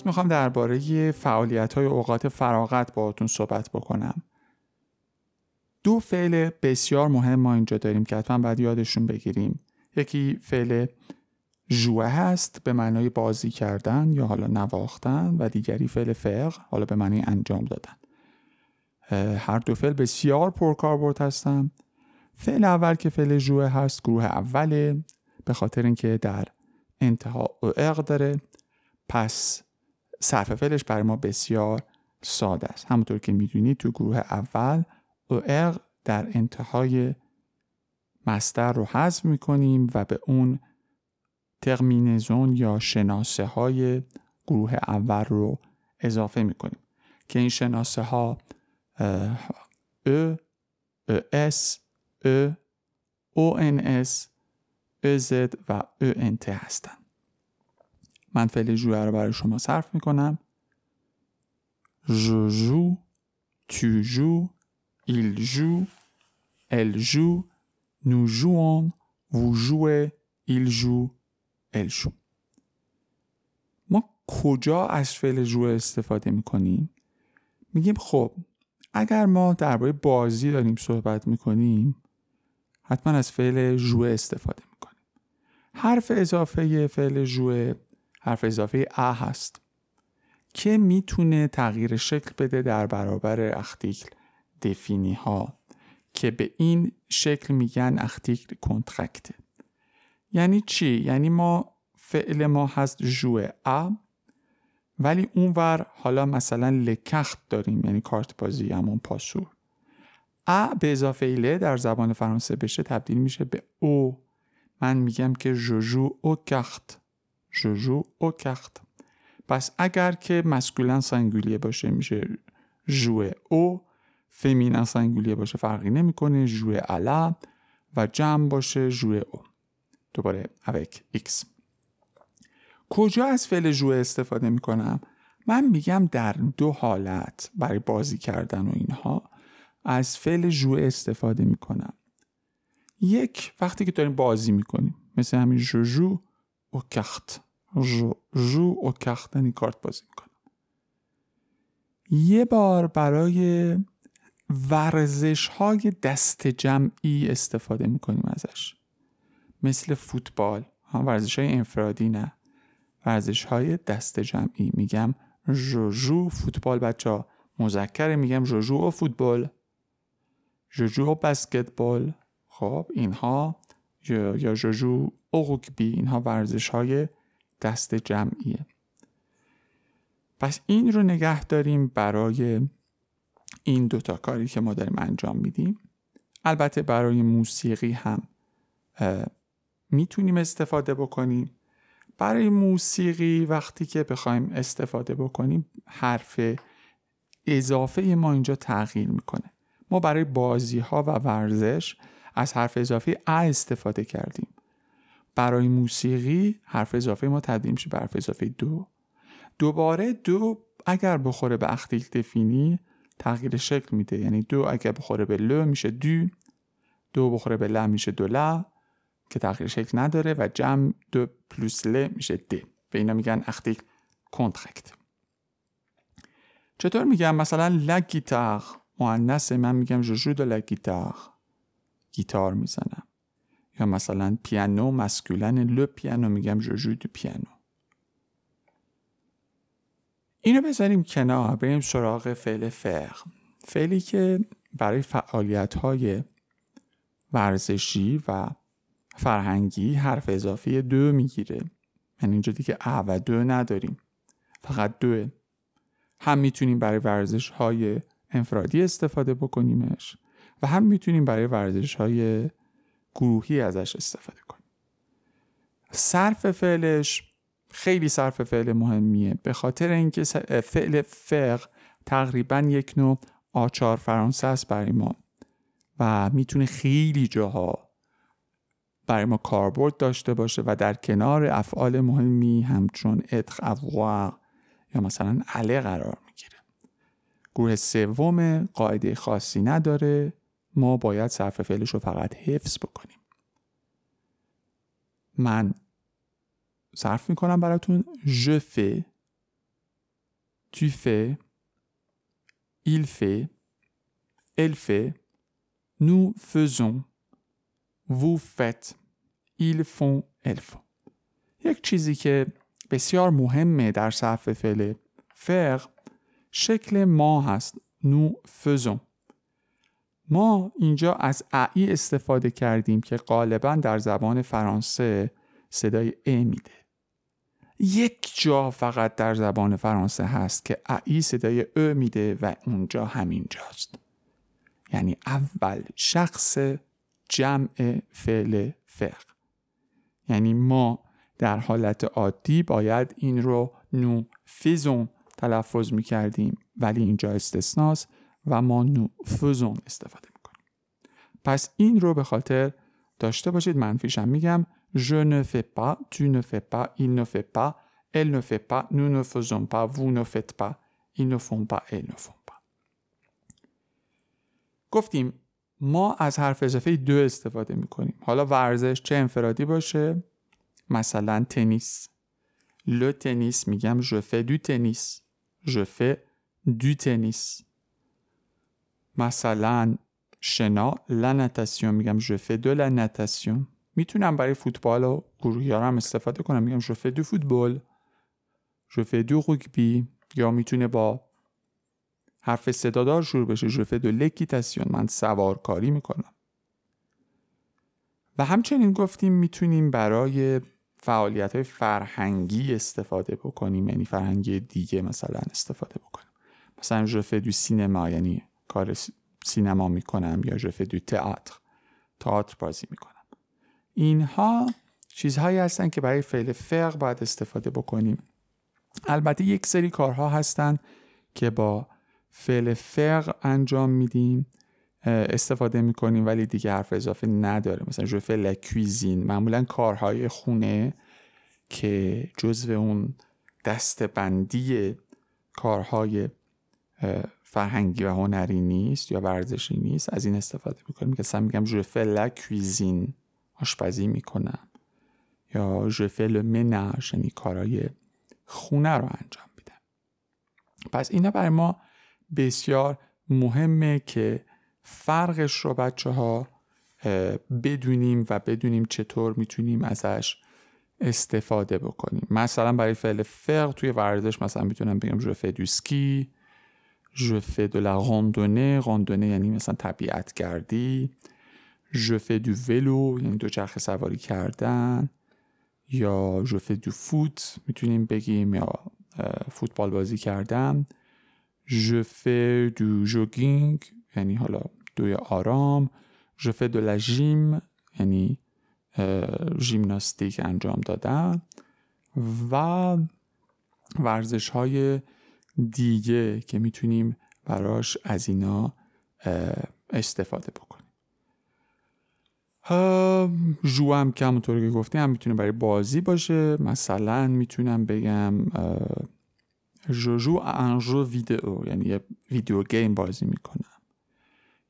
امروز می‌خوام درباره فعالیت های اوقات فراغت باهاتون صحبت بکنم. دو فعل بسیار مهم ما اینجا داریم که حتما باید یادشون بگیریم. یکی فعل جوه هست به معنای بازی کردن یا حالا نواختن و دیگری فعل فقر حالا به معنی انجام دادن. هر دو فعل بسیار پرکاربرد هستن. فعل اول که فعل جوه هست گروه اوله به خاطر اینکه در انتها اق داره پس صرف فعلش برای ما بسیار ساده است. همونطور که می‌دونید تو گروه اول او در انتهای مستر رو حذف می‌کنیم و به اون ترمینزون یا شناسه های گروه اول رو اضافه می‌کنیم که این شناسه ها ا اس ا او اس زد و او انت هستند من فعل جوه رو برای شما صرف می‌کنم Je joue, tu joues, il joue, elle joue, nous jouons, vous jouez, il joue, elle joue. ما کجا از فعل جو استفاده می‌کنیم؟ میگیم خب اگر ما درباره بازی داریم صحبت می‌کنیم حتما از فعل جو استفاده می‌کنیم حرف اضافه فعل جو حرف اضافه ا هست که می‌تونه تغییر شکل بده در برابر اختیکل دفینی ها که به این شکل میگن اختیکل کنترکته یعنی چی؟ یعنی ما فعل ما هست جو ا ولی اونور حالا مثلا لکخت داریم یعنی کارت بازی همون پاسور. ا به اضافه ایله در زبان فرانسه بشه تبدیل میشه به او. من میگم که جوجو او کخت جوجو او کخت پس اگر که مسکولن سنگولیه باشه میشه جوه او فمینن سنگولیه باشه فرقی نمی‌کنه جوه الا و جمع باشه جوه او دوباره اوک ایکس کجا از فعل jouer استفاده می‌کنم من میگم در دو حالت برای بازی کردن و اینها از فعل jouer استفاده می‌کنم یک وقتی که داریم بازی می‌کنیم مثل همین je joue aux cartes je, joue aux cartes یعنی کارت بازی می‌کنم یه بار برای ورزش های دست جمعی استفاده می‌کنیم ازش. مثل فوتبال. ها ورزش های انفرادی نه. ورزش های دست جمعی. میگم جوجو فوتبال بچه ها مذکر میگم جوجو و فوتبال. جوجو و بسکتبال. خب اینها. یا, یا جوجو و رگبی اینها ورزش های دست جمعیه. پس این رو نگه داریم برای این دوتا کاری که ما داریم انجام میدیم. البته برای موسیقی هم می‌تونیم استفاده بکنیم. برای موسیقی وقتی که بخوایم استفاده بکنیم حرف اضافه ما اینجا تغییر می‌کنه. ما برای بازی ها و ورزش از حرف اضافه ا استفاده کردیم. برای موسیقی حرف اضافه ما تبدیل میشه به حرف اضافه دو. دوباره دو اگر بخوره به اختیل دفینی تغییر شکل میده. یعنی de اگر بخوره به le میشه du de بخوره به la میشه de la که تغییر شکل نداره و جمع de plus les میشه des. به اینا میگن article contracté. چطور میگم؟ مثلا la guitare. مؤنث من میگم joue de la guitare. گیتار می‌زنم. یا مثلا پیانو masculin le piano میگم joue du piano. اینو بذاریم کنار بریم سراغ فعل فعل فعلی که برای فعالیت های ورزشی و فرهنگی حرف اضافه دو می‌گیره. من اینجا دیگه ا و دو نداریم. فقط دوه هم می‌تونیم برای ورزش های انفرادی استفاده بکنیمش و هم می‌تونیم برای ورزش های گروهی ازش استفاده کنیم. صرف فعلش خیلی صرف فعل مهمیه. به خاطر اینکه فعل فق تقریبا یک نوع آچار فرانسه است برای ما و می‌تونه خیلی جاها برای ما کاربرد داشته باشه و در کنار افعال مهمی همچون اتخ افواق یا مثلا عله قرار می‌گیره. گروه سوم قاعده خاصی نداره. ما باید صرف فعلش رو فقط حفظ بکنیم. من صرف می‌کنم براتون. Je fais. Tu fais. Il fait. Elle fait. Nous faisons. Vous faites. Ils font. Elles font. یک چیزی که بسیار مهمه در صرف فعل فقر شکل ما هست. نو فزون ما اینجا از ای استفاده کردیم که غالبا در زبان فرانسه صدای ا میده. یک جا فقط در زبان فرانسه هست که ای صدای ا میده و اونجا همینجاست یعنی اول شخص جمع فعل فقر یعنی ما در حالت عادی باید این رو نو فیزون تلفظ می کردیم ولی اینجا استثناست. و ما نو فزون استفاده می کنیم. پس این رو به خاطر داشته باشید منفیش هم میگم je ne fais pas, tu ne fais pas, il ne fait pas, elle ne fait pas, nous ne faisons pas, vous ne faites pas, ils ne font pas, elles ne font pas. گفتیم ما از حرف اضافه دو استفاده می کنیم. حالا ورزش چه انفرادی باشه مثلا تنیس لو تنیس میگم je fais du tennis je fais du tennis مثلا شنا لا نتاسیون میگم de la natation می‌تونم برای فوتبال و گروهی هم استفاده کنم. میگم du football je fais du rugby یا می‌تونه با حرف صدادار شروع بشه. fais de l'équitation من سوارکاری می‌کنم. و همچنین گفتیم می‌تونیم برای فعالیت های فرهنگی استفاده بکنیم. یعنی فرهنگی دیگه مثلا استفاده بکنیم. مثلا ژفه دو سینما یعنی کار سینما می‌کنم یا ژفه دو تئاتر تئاتر بازی می‌کنم. اینها چیزهایی هستن که برای فعل فقر باید استفاده بکنیم. البته یک سری کارها هستن که با فعل فقر انجام میدیم استفاده می‌کنیم ولی دیگه حرف اضافه نداره مثلا جوفه لکویزین معمولا کارهای خونه که جزو اون دستبندی کارهای فرهنگی و هنری نیست یا ورزشی نیست از این استفاده می‌کنیم که مثلا میگم جوفه لکویزین آشپزی می‌کنم. یا جوفه لمناژ یعنی کارهای خونه رو انجام میدم. پس اینا برای ما بسیار مهمه که فرقش رو بچه ها بدونیم و بدونیم چطور می‌تونیم ازش استفاده بکنیم. مثلا برای فعل فقر توی ورزش مثلا می‌تونم بگم جو فه جو فه دو لا راندونه راندونه یعنی مثلا طبیعت گردی. جو فه دو ولو یعنی دو چرخ سواری کردن. یا جو فه دو فوت می‌تونیم بگیم یا فوتبال بازی کردن. جو فه دو جوگینگ یعنی حالا دوی آرام. Je fais de la gym یعنی ژیمناستیک انجام دادن. و ورزش های دیگه که می‌تونیم براش از اینا استفاده بکنیم. جو هم که همونطور که گفتیم می‌تونه برای بازی باشه. مثلا می‌تونم بگم joue jeux vidéo یعنی یه video game بازی می‌کنم.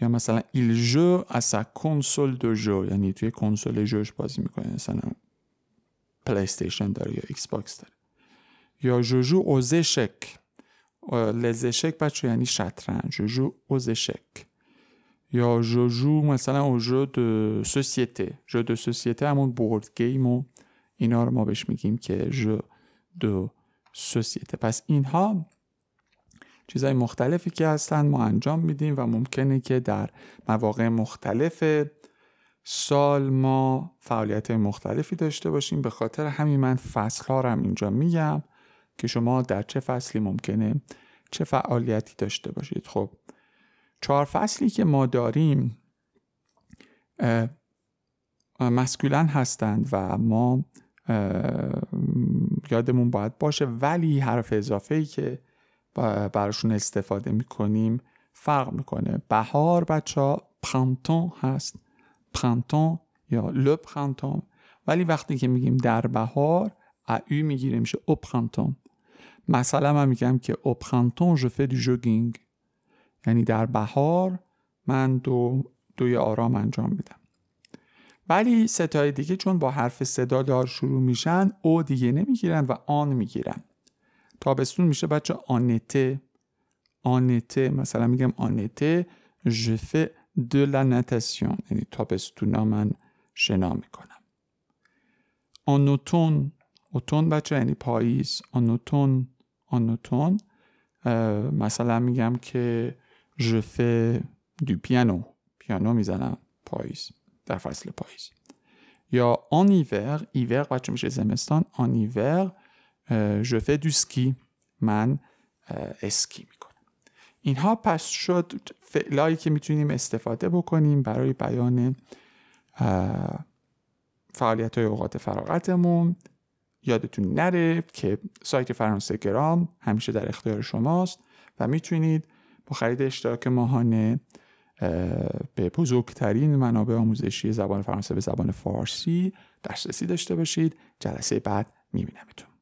یا مثلا joue à sa console de jeu یعنی توی کنسول jeu ش بازی می‌کنه. مثلا پلی استیشن داره یا ایکس باکس داره. یا je joue aux échecs les échecs بچه یعنی شطرنج je joue aux échecs یا je joue مثلا aux jeux de société jeux de société همون board game و اینا رو ما بهش میگیم که جو دو سوسیته پس اینها چیزهای مختلفی که هستن ما انجام میدیم و ممکنه که در مواقع مختلف سال ما فعالیت مختلفی داشته باشیم به خاطر همین من فصل ها هم اینجا میگم که شما در چه فصلی ممکنه چه فعالیتی داشته باشید خب چهار فصلی که ما داریم مسکولن هستند و ما یادمون باید باشه ولی حرف اضافه ای که براشون استفاده می‌کنیم فرق می‌کنه بهار بچه ها پرانتون هست پرانتون یا لو پرانتون ولی وقتی که میگیم در بهار او می‌گیره میشه او پرانتون مثلا من میگم که او پرانتون جو فی دو جوگینگ یعنی در بهار من دو دوی آرام انجام میدم. ولی ستای دیگه چون با حرف صدا دار شروع میشن او دیگه نمی‌گیرن و آن می‌گیرن. تابستون میشه بچه آنته. آنته مثلا میگم آنته je fais de یعنی تابستونا من شنا می‌کنم. آن اوتون بچه یعنی پاییز. آن اوتون en automne مثلا میگم که fais du piano. پیانو می‌زنم پاییز در فصل پاییز یا en hiver hiver بچه میشه زمستان en hiver fais du ski من اسکی می‌کنم اینها پس شد فعلایی که می‌تونیم استفاده بکنیم برای بیان فعالیت های اوقات فراغتمون یادتون نره که سایت فرانسه گرام همیشه در اختیار شماست و می‌تونید با خرید اشتراک ماهانه به بزرگترین منابع آموزشی زبان فرانسه به زبان فارسی دسترسی داشته باشید. جلسه بعد میبینمتون.